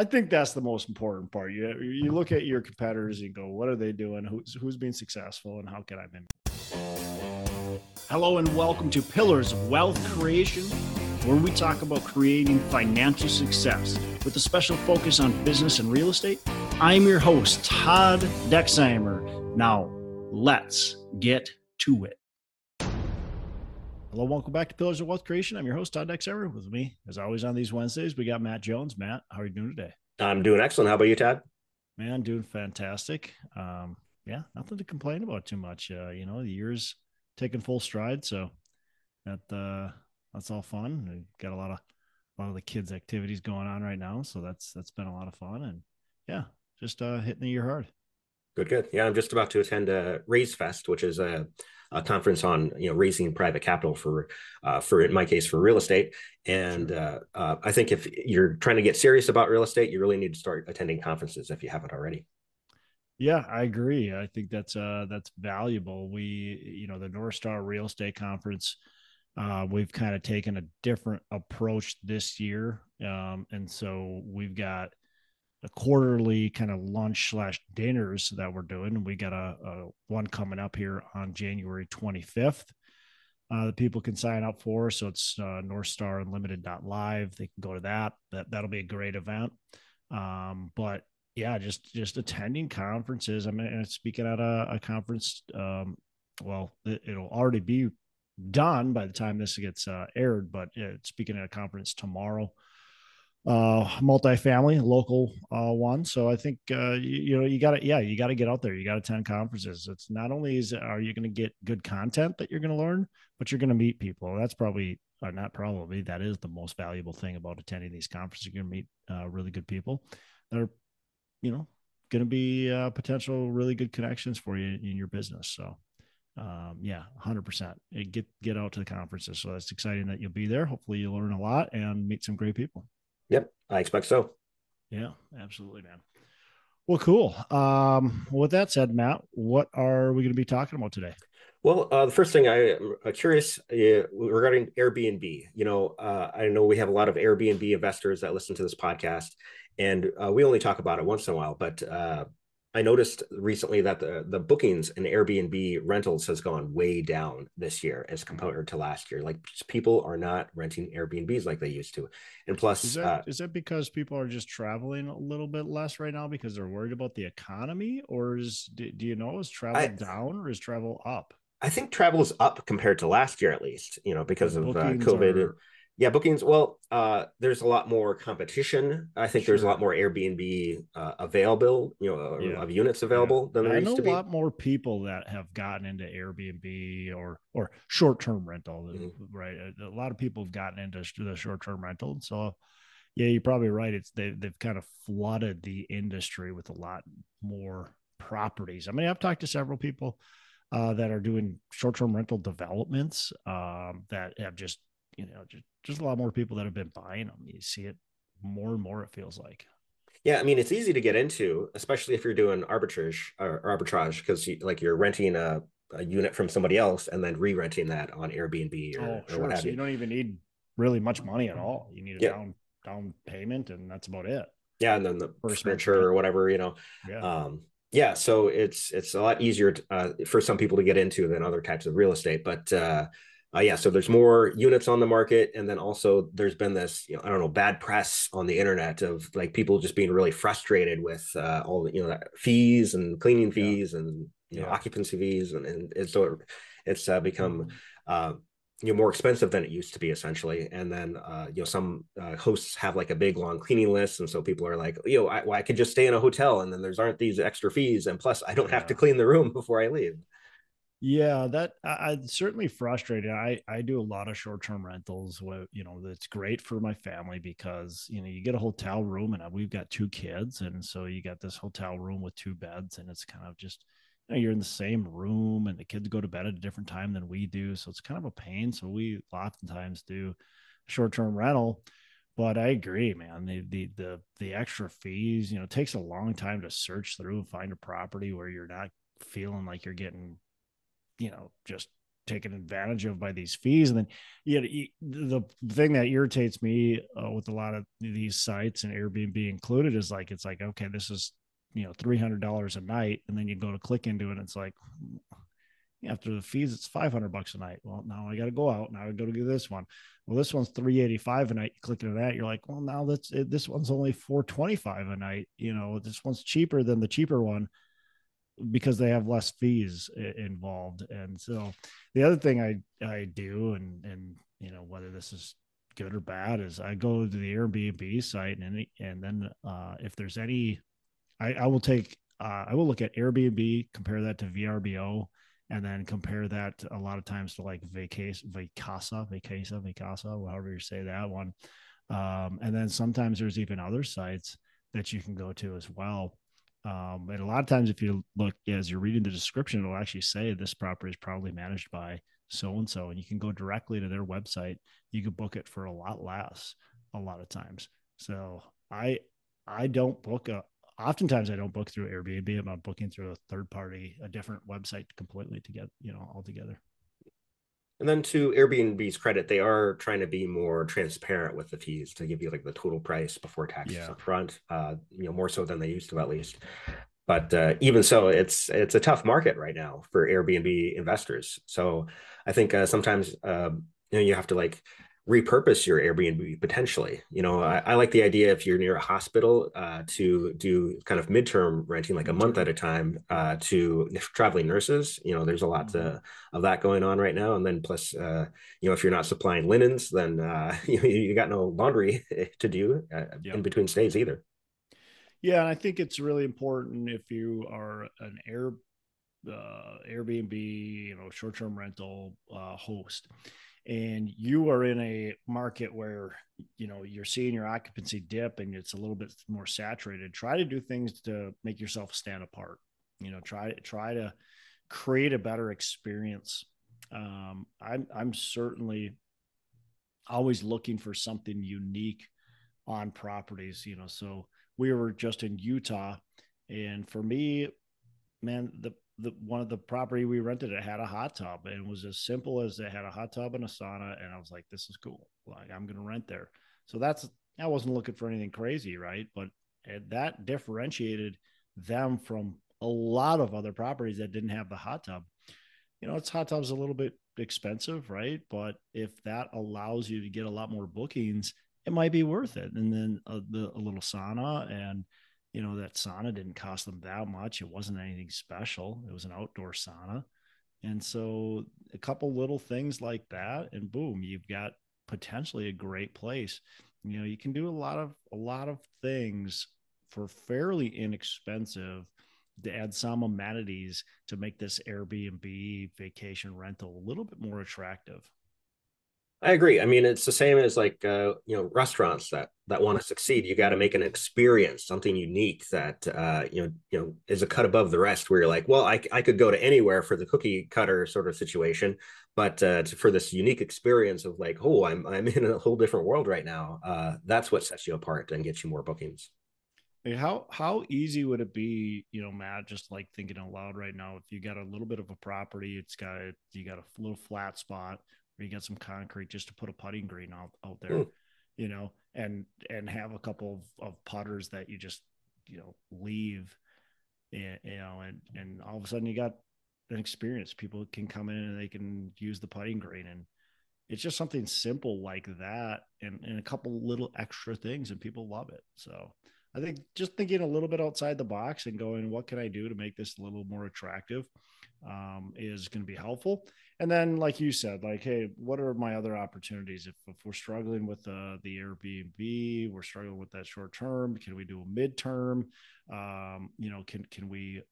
I think that's the most important part. You you look at your competitors and go, what are they doing? Who's who's being successful, and how can I be? Hello and welcome to Pillars of Wealth Creation, where we talk about creating financial success with a special focus on business and real estate. I'm your host, Todd Dexheimer. Now, let's get to it. Hello, welcome back to Pillars of Wealth Creation. I'm your host, Todd Dexheimer. With me, as always, on these Wednesdays, we got Matt Jones. Matt, how are you doing today? I'm doing excellent. How about you, Todd? Man, doing fantastic. Um, yeah, nothing to complain about too much. Uh, you know, the year's taking full stride, so that uh, that's all fun. We got a lot of a lot of the kids' activities going on right now, so that's that's been a lot of fun, and yeah, just uh, hitting the year hard. Good, good. Yeah, I'm just about to attend a Raise Fest, which is a, a conference on you know raising private capital for uh, for in my case for real estate. And uh, uh, I think if you're trying to get serious about real estate, you really need to start attending conferences if you haven't already. Yeah, I agree. I think that's uh that's valuable. We, you know, the North Star Real Estate Conference, uh, we've kind of taken a different approach this year, um, and so we've got a quarterly kind of lunch slash dinners that we're doing. We got a, a one coming up here on January 25th. Uh, that people can sign up for. So it's uh, North Star Unlimited live. They can go to that. That that'll be a great event. Um, but yeah, just just attending conferences. I mean, speaking at a, a conference. Um, well, it, will already be done by the time this gets uh, aired. But speaking at a conference tomorrow, uh, multifamily local uh, one. So I think uh, you, you know you got to yeah you got to get out there. You got to attend conferences. It's not only is are you going to get good content that you're going to learn, but you're going to meet people. That's probably or not probably that is the most valuable thing about attending these conferences. You're going to meet uh, really good people that are you know, going to be uh, potential really good connections for you in your business. So, um, yeah, hundred percent. Get get out to the conferences. So that's exciting that you'll be there. Hopefully, you'll learn a lot and meet some great people. Yep, I expect so. Yeah, absolutely, man. Well, cool. Um, with that said, Matt, what are we going to be talking about today? Well, uh, the first thing I am uh, curious uh, regarding Airbnb. You know, uh, I know we have a lot of Airbnb investors that listen to this podcast, and uh, we only talk about it once in a while. But uh, I noticed recently that the the bookings and Airbnb rentals has gone way down this year as compared to last year. Like people are not renting Airbnbs like they used to, and plus, is that, uh, is that because people are just traveling a little bit less right now because they're worried about the economy, or is do, do you know is travel I, down or is travel up? I think travel is up compared to last year at least. You know because of uh, COVID. Are, yeah, bookings. Well, uh, there's a lot more competition. I think sure. there's a lot more Airbnb uh, available, you know, yeah. of units available yeah. than there I used to be. a lot more people that have gotten into Airbnb or or short term rental, mm-hmm. right? A lot of people have gotten into the short term rental. So, yeah, you're probably right. It's they they've kind of flooded the industry with a lot more properties. I mean, I've talked to several people uh, that are doing short term rental developments um, that have just you know just, just a lot more people that have been buying them you see it more and more it feels like yeah i mean it's easy to get into especially if you're doing arbitrage or arbitrage because you, like you're renting a, a unit from somebody else and then re-renting that on airbnb or, oh, sure. or so you. you don't even need really much money at all you need a yeah. down down payment and that's about it yeah and then the First furniture or whatever you know yeah. um yeah so it's it's a lot easier to, uh, for some people to get into than other types of real estate but uh uh, yeah, so there's more units on the market, and then also there's been this, you know, I don't know, bad press on the internet of like people just being really frustrated with uh, all the, you know, fees and cleaning fees yeah. and you know yeah. occupancy fees, and, and, and so it's uh, become mm-hmm. uh, you know more expensive than it used to be essentially. And then uh, you know some uh, hosts have like a big long cleaning list, and so people are like, you know, I, well, I could just stay in a hotel, and then there's aren't these extra fees, and plus I don't yeah. have to clean the room before I leave. Yeah, that I, I certainly frustrated. I I do a lot of short term rentals. Where, you know, that's great for my family because you know you get a hotel room, and uh, we've got two kids, and so you got this hotel room with two beds, and it's kind of just you know, you're in the same room, and the kids go to bed at a different time than we do, so it's kind of a pain. So we oftentimes do short term rental. But I agree, man. The, the the the extra fees, you know, it takes a long time to search through and find a property where you're not feeling like you're getting you know, just taken advantage of by these fees. And then you know, the thing that irritates me uh, with a lot of these sites and Airbnb included is like, it's like, okay, this is, you know, $300 a night. And then you go to click into it. And it's like, after the fees, it's 500 bucks a night. Well, now I got to go out. Now I go to get this one. Well, this one's 385 a night. You click into that. You're like, well, now that's. This one's only 425 a night. You know, this one's cheaper than the cheaper one because they have less fees involved. And so the other thing I, I do, and, and, you know, whether this is good or bad is I go to the Airbnb site and, and then, uh, if there's any, I, I will take, uh, I will look at Airbnb, compare that to VRBO, and then compare that a lot of times to like Vacasa, Vacasa, Vacasa, Vacasa, however you say that one. Um, and then sometimes there's even other sites that you can go to as well. Um, and a lot of times, if you look as you're reading the description, it'll actually say this property is probably managed by so and so, and you can go directly to their website. You can book it for a lot less, a lot of times. So I I don't book a. Oftentimes, I don't book through Airbnb. I'm booking through a third party, a different website completely to get you know altogether. And then to Airbnb's credit, they are trying to be more transparent with the fees to give you like the total price before taxes yeah. up front, uh, you know, more so than they used to at least. But uh, even so, it's it's a tough market right now for Airbnb investors. So I think uh, sometimes uh, you know you have to like repurpose your Airbnb potentially. You know, I, I, like the idea if you're near a hospital uh, to do kind of midterm renting, like a month at a time, uh, to traveling nurses. You know, there's a lot to, mm-hmm. of that going on right now. And then plus, uh, you know, if you're not supplying linens, then uh, you you got no laundry to do uh, yep. in between stays either. Yeah, and I think it's really important if you are an air uh, Airbnb, you know, short-term rental host and you are in a market where you know you're seeing your occupancy dip and it's a little bit more saturated try to do things to make yourself stand apart you know try try to create a better experience. Um, i'm i'm certainly always looking for something unique on properties you know so we were just in utah and for me man the the one of the property we rented it had a hot tub and it was as simple as it had a hot tub and a sauna and I was like this is cool. Like I'm gonna rent there. So that's I wasn't looking for anything crazy right? But eh, that differentiated them from a lot of other properties that didn't have the hot tub. You know it's hot tub's a little bit expensive right? But if that allows you to get a lot more bookings it might be worth it. And then a, the, a little sauna and you know that sauna didn't cost them that much. It wasn't anything special. It was an outdoor sauna. And so a couple little things like that and boom you've got potentially a great place. You know you can do a lot of a lot of things for fairly inexpensive to add some amenities to make this airbnb vacation rental a little bit more attractive I agree. I mean, it's the same as like uh, you know restaurants that that want to succeed. You got to make an experience, something unique that uh, you know you know is a cut above the rest. Where you're like, well, I I could go to anywhere for the cookie cutter sort of situation, but uh, for this unique experience of like, oh, I'm I'm in a whole different world right now. Uh, that's what sets you apart and gets you more bookings. How how easy would it be, you know, Matt? Just like thinking out loud right now, if you got a little bit of a property, it's got you got a little flat spot or you get some concrete just to put a putting green out, out there, mm. you know, and and have a couple of, of putters that you just you know leave, and, you know, and and all of a sudden you got an experience. People can come in and they can use the putting green, and it's just something simple like that, and and a couple little extra things, and people love it. So. I think just thinking a little bit outside the box and going, what can I do to make this a little more attractive? Um, is going to be helpful. And then, like you said, like, hey, what are my other opportunities? If, if we're struggling with uh, the Airbnb, we're struggling with that short term. Can we do a midterm? Um, you know, can can we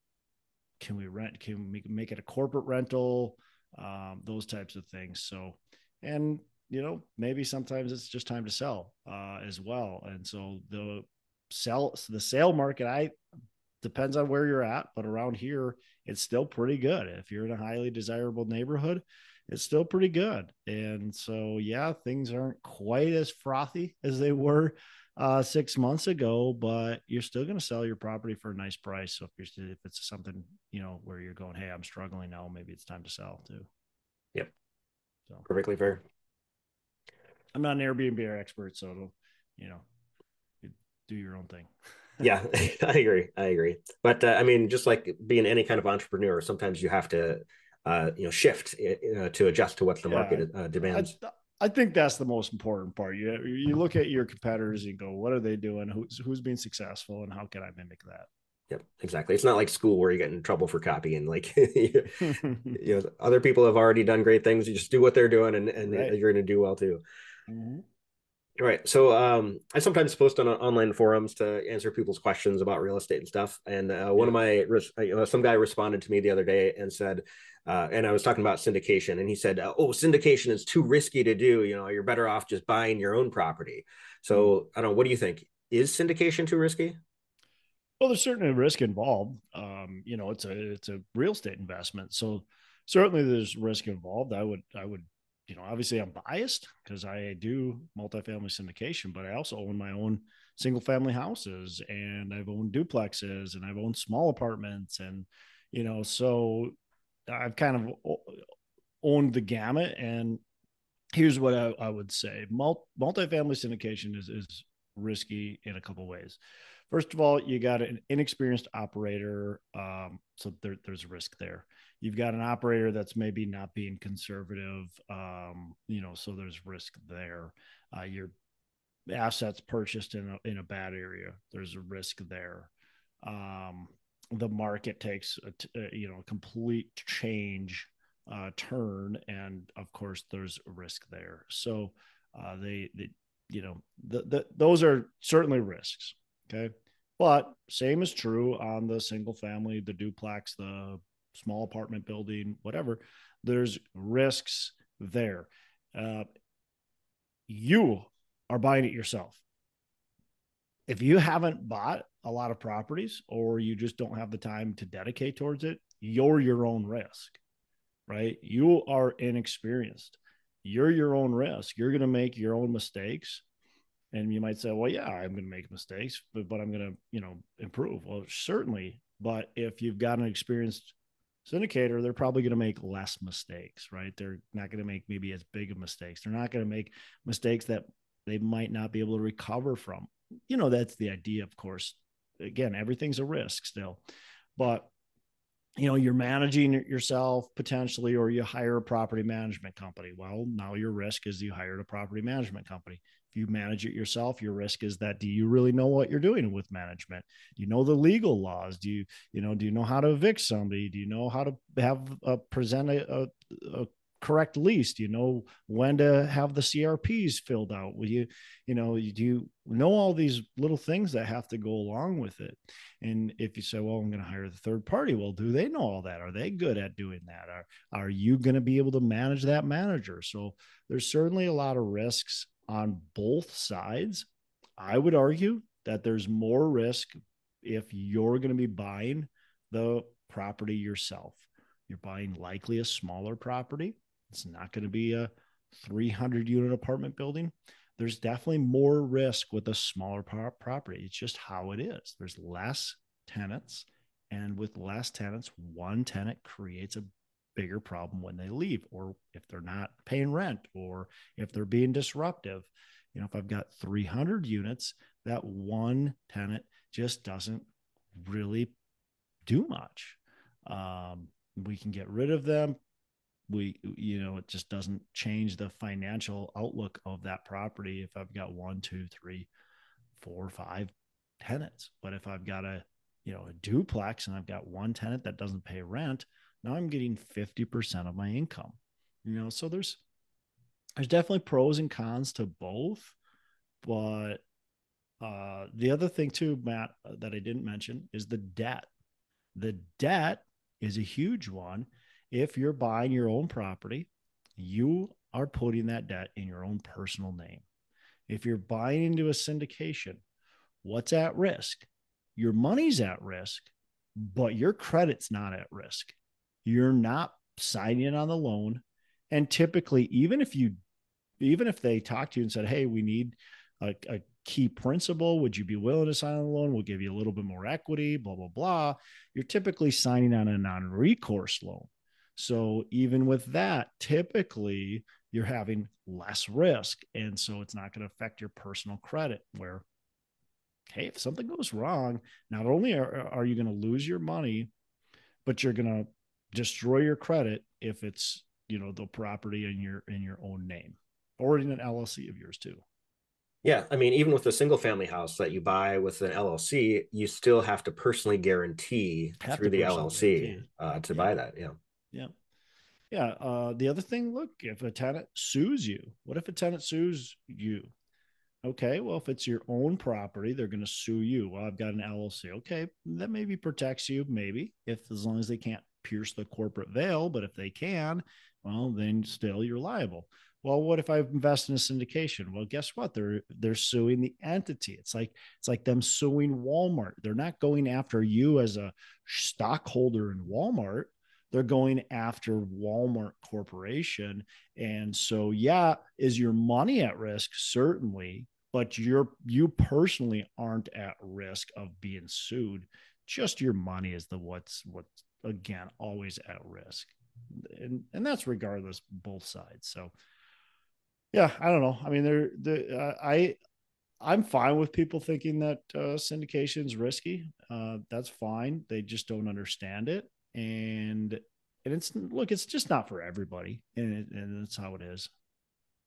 can we rent? Can we make it a corporate rental? Um, those types of things. So, and you know, maybe sometimes it's just time to sell uh, as well. And so the sell the sale market, I depends on where you're at, but around here, it's still pretty good. If you're in a highly desirable neighborhood, it's still pretty good. And so, yeah, things aren't quite as frothy as they were uh, six months ago, but you're still going to sell your property for a nice price. So if you're if it's something you know where you're going, hey, I'm struggling now, maybe it's time to sell too. Yep. So perfectly fair. I'm not an Airbnb expert, so it'll, you know, do your own thing. yeah, I agree. I agree. But uh, I mean, just like being any kind of entrepreneur, sometimes you have to, uh, you know, shift uh, to adjust to what the yeah, market uh, demands. I, I, think that's the most important part. You you look at your competitors and go, what are they doing? Who's who's being successful, and how can I mimic that? Yep, exactly. It's not like school where you get in trouble for copying. Like, you know, other people have already done great things. You just do what they're doing, and, and right. you're going to do well too. Mm-hmm. Right. So um, I sometimes post on online forums to answer people's questions about real estate and stuff. And uh, one yeah. of my uh, some guy responded to me the other day and said, uh, and I was talking about syndication, and he said, "Oh, syndication is too risky to do. You know, you're better off just buying your own property." So mm. I don't know. What do you think? Is syndication too risky? Well, there's certainly risk involved. Um, you know, it's a it's a real estate investment, so certainly there's risk involved. I would I would you know, obviously I'm biased because I do multifamily syndication, but I also own my own single family houses and I've owned duplexes and I've owned small apartments. And, you know, so I've kind of owned the gamut. And here's what I, I would say multifamily syndication is, is risky in a couple ways. First of all, you got an inexperienced operator. Um, so there, there's risk there. You've got an operator that's maybe not being conservative um, you know so there's risk there. Uh, your assets purchased in a, in a bad area there's a risk there. Um, the market takes a, a, you know complete change uh, turn and of course there's a risk there. So uh, they, they you know the, the, those are certainly risks okay but same is true on the single family the duplex the small apartment building, whatever, there's risks there. Uh, you are buying it yourself. If you haven't bought a lot of properties or you just don't have the time to dedicate towards it, you're your own risk, right? You are inexperienced. You're your own risk. You're going to make your own mistakes. And you might say, well, yeah, I'm going to make mistakes, but, but I'm going to, you know, improve. Well, certainly. But if you've got an experienced syndicator, they're probably going to make less mistakes, right? They're not going to make maybe as big of mistakes. They're not going to make mistakes that they might not be able to recover from. You know, that's the idea, of course. Again, everything's a risk still, but you know, you're managing yourself potentially, or you hire a property management company. Well, now your risk is you hired a property management company. If you manage it yourself your risk is that do you really know what you're doing with management? Do you know the legal laws? Do you you know do you know how to evict somebody? Do you know how to have a present a, a, a correct lease you know when to have the crps filled out will you you know do you know all these little things that have to go along with it and if you say well i'm going to hire the third party well do they know all that are they good at doing that are are you going to be able to manage that manager so there's certainly a lot of risks on both sides. I would argue that there's more risk if you're going to be buying the property yourself. You're buying likely a smaller property. It's not going to be a 300 unit apartment building. There's definitely more risk with a smaller property. It's just how it is. There's less tenants. And with less tenants, one tenant creates a bigger problem when they leave or if they're not paying rent or if they're being disruptive. You know, if I've got 300 units, that one tenant just doesn't really do much. Um, we can get rid of them. We, you know, it just doesn't change the financial outlook of that property if I've got one, two, three, four, five tenants. But if I've got a, you know, a duplex and I've got one tenant that doesn't pay rent, now I'm getting 50% of my income. You know, so there's there's definitely pros and cons to both, but uh the other thing too, Matt, that I didn't mention is the debt. The debt is a huge one. If you're buying your own property, you are putting that debt in your own personal name. If you're buying into a syndication, what's at risk? Your money's at risk, but your credit's not at risk you're not signing on the loan. And typically, even if you, even if they talk to you and said, "Hey, we need a, a key principal, would you be willing to sign on the loan? We'll give you a little bit more equity." Blah blah blah. You're typically signing on a non-recourse loan. So even with that, typically you're having less risk. And so it's not going to affect your personal credit where, hey, if something goes wrong, not only are, are you going to lose your money, but you're going to destroy your credit if it's, you know, the property in your, in your own name or in an LLC of yours too. Yeah, I mean, even with a single family house that you buy with an LLC, you still have to personally guarantee have through the LLC uh, to yeah. buy that. Yeah. Yeah. Yeah. Uh, the other thing, look, if a tenant sues you, what if a tenant sues you? Okay, well, if it's your own property, they're going to sue you. Well, I've got an LLC. Okay, that maybe protects you, maybe if as long as they can't pierce the corporate veil, but if they can, well, then still you're liable. Well, what if I invest in a syndication? Well, guess what? They're they're suing the entity. It's like it's like them suing Walmart. They're not going after you as a stockholder in Walmart they're going after Walmart Corporation. And so, yeah, is your money at risk? Certainly, but you're you personally aren't at risk of being sued. Just your money is the what's what's again always at risk. And and that's regardless both sides. So yeah, I don't know. I mean, there, the uh, I, I'm fine with people thinking that uh, syndication is risky. Uh, that's fine. They just don't understand it and and it's look, it's just not for everybody, and it, and that's how it is.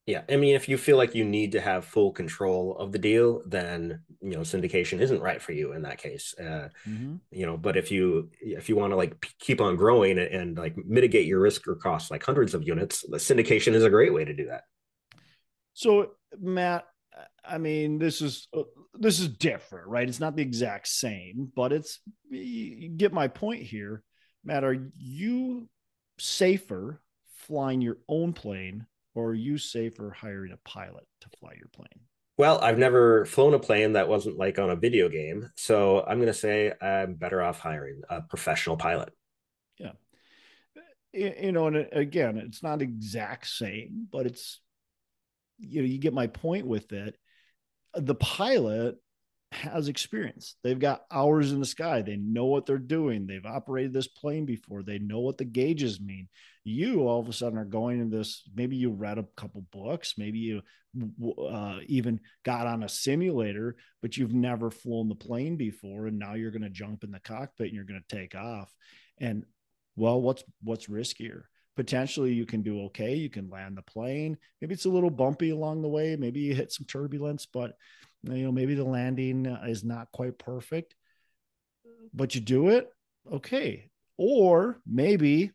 Yeah, I mean, if you feel like you need to have full control of the deal, then you know syndication isn't right for you in that case. Uh, mm-hmm. You know, but if you if you want to like p- keep on growing and, and, like mitigate your risk or costs, like hundreds of units, the syndication is a great way to do that. So, Matt, I mean, this is uh, this is different, right? It's not the exact same, but it's you get my point here. Matt, are you safer flying your own plane or are you safer hiring a pilot to fly your plane? Well, I've never flown a plane that wasn't like on a video game. So I'm going to say I'm better off hiring a professional pilot. Yeah. You know, and uh, again, it's not exact same, but it's, you know, you get my point with it. The pilot has experience. They've got hours in the sky. They know what they're doing. They've operated this plane before. They know what the gauges mean. You all of a sudden are going in this. Maybe you read a couple books. Maybe you uh, even got on a simulator, but you've never flown the plane before, and now you're going to jump in the cockpit and you're going to take off. And well, what's what's riskier? potentially you can do okay. You can land the plane. Maybe it's a little bumpy along the way. Maybe you hit some turbulence, but you know maybe the landing is not quite perfect but you do it okay. Or maybe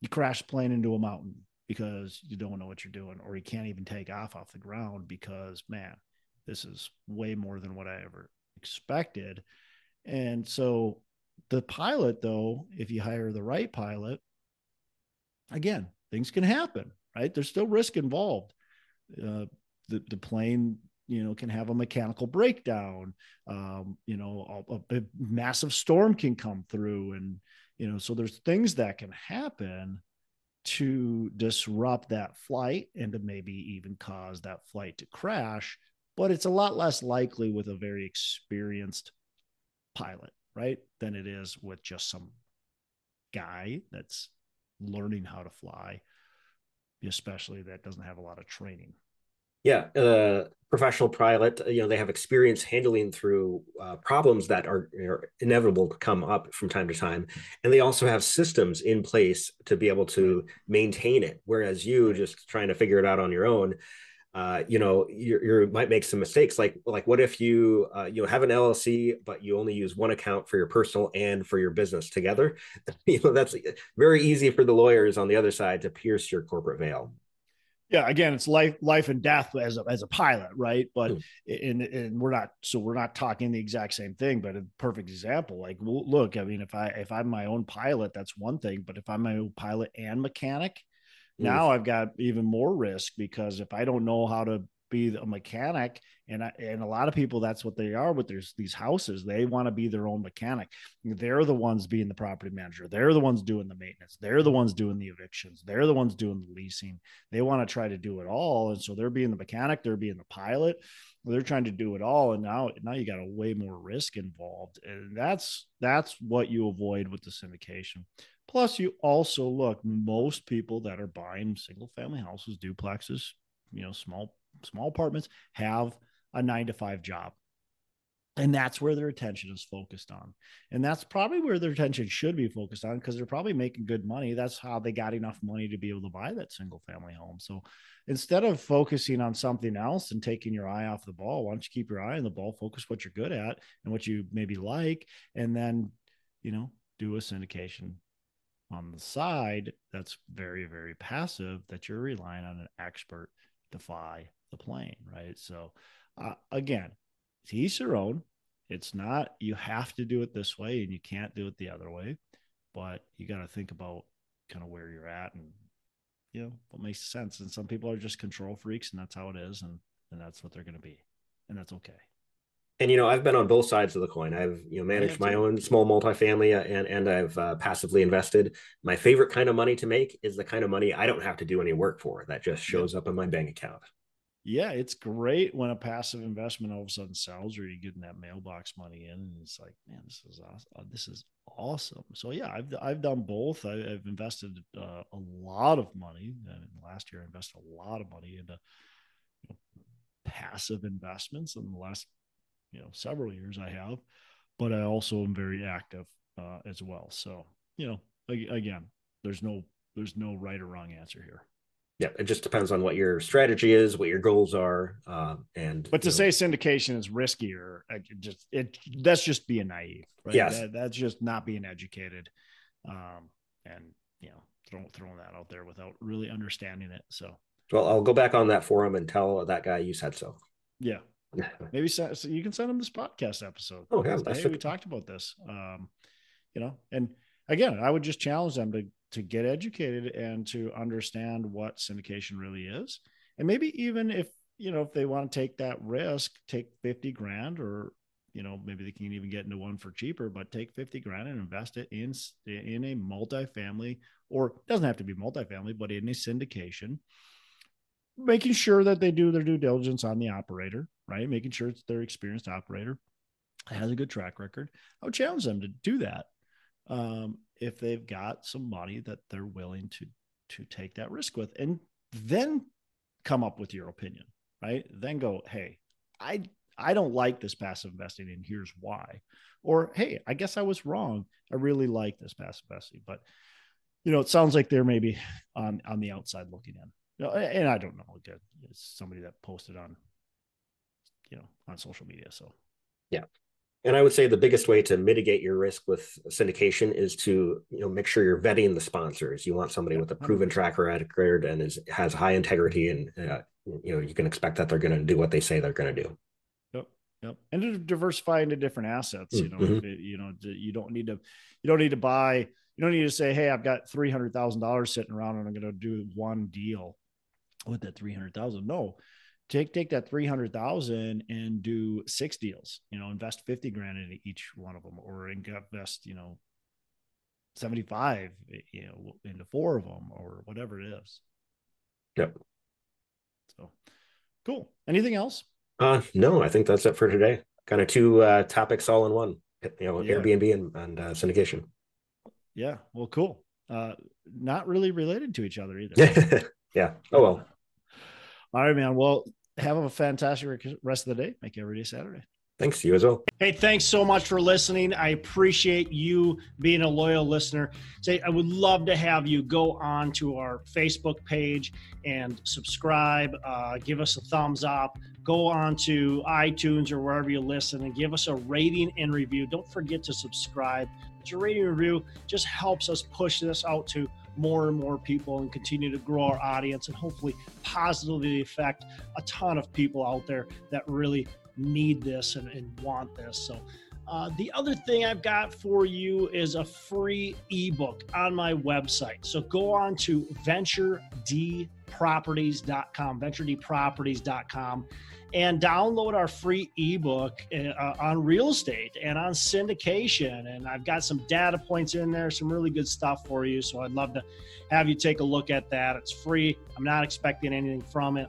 you crash the plane into a mountain because you don't know what you're doing or you can't even take off off the ground because man this is way more than what i ever expected. And so the pilot though if you hire the right pilot again things can happen right? There's still risk involved. Uh, the, the plane you know can have a mechanical breakdown. Um, you know a, a, massive storm can come through and you know so there's things that can happen to disrupt that flight and to maybe even cause that flight to crash but it's a lot less likely with a very experienced pilot right than it is with just some guy that's learning how to fly especially that doesn't have a lot of training yeah, uh, professional pilot. You know, they have experience handling through uh, problems that are, are, inevitable to come up from time to time, and they also have systems in place to be able to maintain it. Whereas you just trying to figure it out on your own, uh, you know, you you might make some mistakes. Like like what if you uh, you know have an LLC but you only use one account for your personal and for your business together? you know, that's very easy for the lawyers on the other side to pierce your corporate veil yeah again it's life life and death as a, as a pilot right but mm. in and we're not so we're not talking the exact same thing but a perfect example like look i mean if i if i'm my own pilot that's one thing but if i'm my own pilot and mechanic mm. now i've got even more risk because if i don't know how to be a mechanic. And I, and a lot of people that's what they are with there's these houses. They want to be their own mechanic. They're the ones being the property manager. They're the ones doing the maintenance. They're the ones doing the evictions. They're the ones doing the leasing. They want to try to do it all. And so they're being the mechanic. They're being the pilot. They're trying to do it all. And now now you got a way more risk involved. And that's that's what you avoid with the syndication. Plus you also look most people that are buying single family houses duplexes you know small small apartments have a nine to five job. And that's where their attention is focused on. And that's probably where their attention should be focused on because they're probably making good money. That's how they got enough money to be able to buy that single family home. So instead of focusing on something else and taking your eye off the ball, why don't you keep your eye on the ball, focus what you're good at and what you maybe like, and then, you know, do a syndication on the side that's very, very passive that you're relying on an expert to fly the plane, right? So, uh, again, to each their own. It's not you have to do it this way and you can't do it the other way, but you got to think about kind of where you're at and you know what makes sense. And some people are just control freaks, and that's how it is, and and that's what they're going to be, and that's okay. And you know, I've been on both sides of the coin. I've you know managed my own small multifamily, and and I've uh, passively invested. My favorite kind of money to make is the kind of money I don't have to do any work for. That just shows up in my bank account yeah, it's great when a passive investment all of a sudden sells or you're getting that mailbox money in, and it's like, man, this is awesome. Uh, this is awesome. So yeah, I've I've done both. I, have invested uh, a lot of money. Last year, I invested a lot of money into you know, passive investments. In the last you know several years, I have, but I also am very active uh, as well. So you know, again, there's no there's no right or wrong answer here yeah, it just depends on what your strategy is, what your goals are, uh, and. But to know, say syndication is riskier, just it that's just being naive. Right? Yes, that, that's just not being educated, um, and you know, throwing throwing that out there without really understanding it. So. Well, I'll go back on that forum and tell that guy you said so. Yeah, maybe so you can send him this podcast episode. Oh yeah, hey, we talked about this. Um, you know, and again, I would just challenge them to to get educated and to understand what syndication really is. And maybe even if, you know, if they want to take that risk, take 50 grand or, you know, maybe they can even get into one for cheaper, but take 50 grand and invest it in, in a multifamily or doesn't have to be multifamily, but in a syndication, making sure that they do their due diligence on the operator, right? Making sure it's their experienced operator has a good track record. I would challenge them to do that. Um, if they've got some money that they're willing to to take that risk with and then come up with your opinion right? Then go hey i i don't like this passive investing and here's why. Or hey i guess i was wrong. I really like this passive investing. But you know it sounds like they're maybe on on the outside looking in. You know, and i don't know again it's somebody that posted on you know on social media so. Yeah and I would say the biggest way to mitigate your risk with syndication is to you know make sure you're vetting the sponsors. You want somebody with a proven track record and is has high integrity, and uh, you know you can expect that they're going to do what they say they're going to do. Yep, yep, and to diversify into different assets. You know, mm-hmm. it, you know, you don't need to you don't need to buy. You don't need to say, "Hey, I've got three hundred thousand dollars sitting around, and I'm going to do one deal with that three hundred thousand. No, take take that 300,000 and do six deals, you know, invest 50 grand into each one of them or invest, you know, 75, you know, into four of them or whatever it is. Yep. So cool. Anything else? Uh, no, I think that's it for today. Kind of two uh, topics all in one, you know, yeah. Airbnb and, and uh, syndication. Yeah. Well, cool. Uh, not really related to each other either. yeah. Oh, well. All right, man. Well, have a fantastic rest of the day. Make every day Saturday. Thanks to you as well. Hey, thanks so much for listening. I appreciate you being a loyal listener. Say, I would love to have you go on to our Facebook page and subscribe. Uh, give us a thumbs up. Go on to iTunes or wherever you listen and give us a rating and review. Don't forget to subscribe. But your rating and review just helps us push this out to more and more people and continue to grow our audience and hopefully positively affect a ton of people out there that really need this and, and want this. So Uh, the other thing I've got for you is a free ebook on my website. So go on to venturedproperties.com, venturedproperties.com, and download our free ebook uh, on real estate and on syndication. And I've got some data points in there, some really good stuff for you. So I'd love to have you take a look at that. It's free. I'm not expecting anything from it.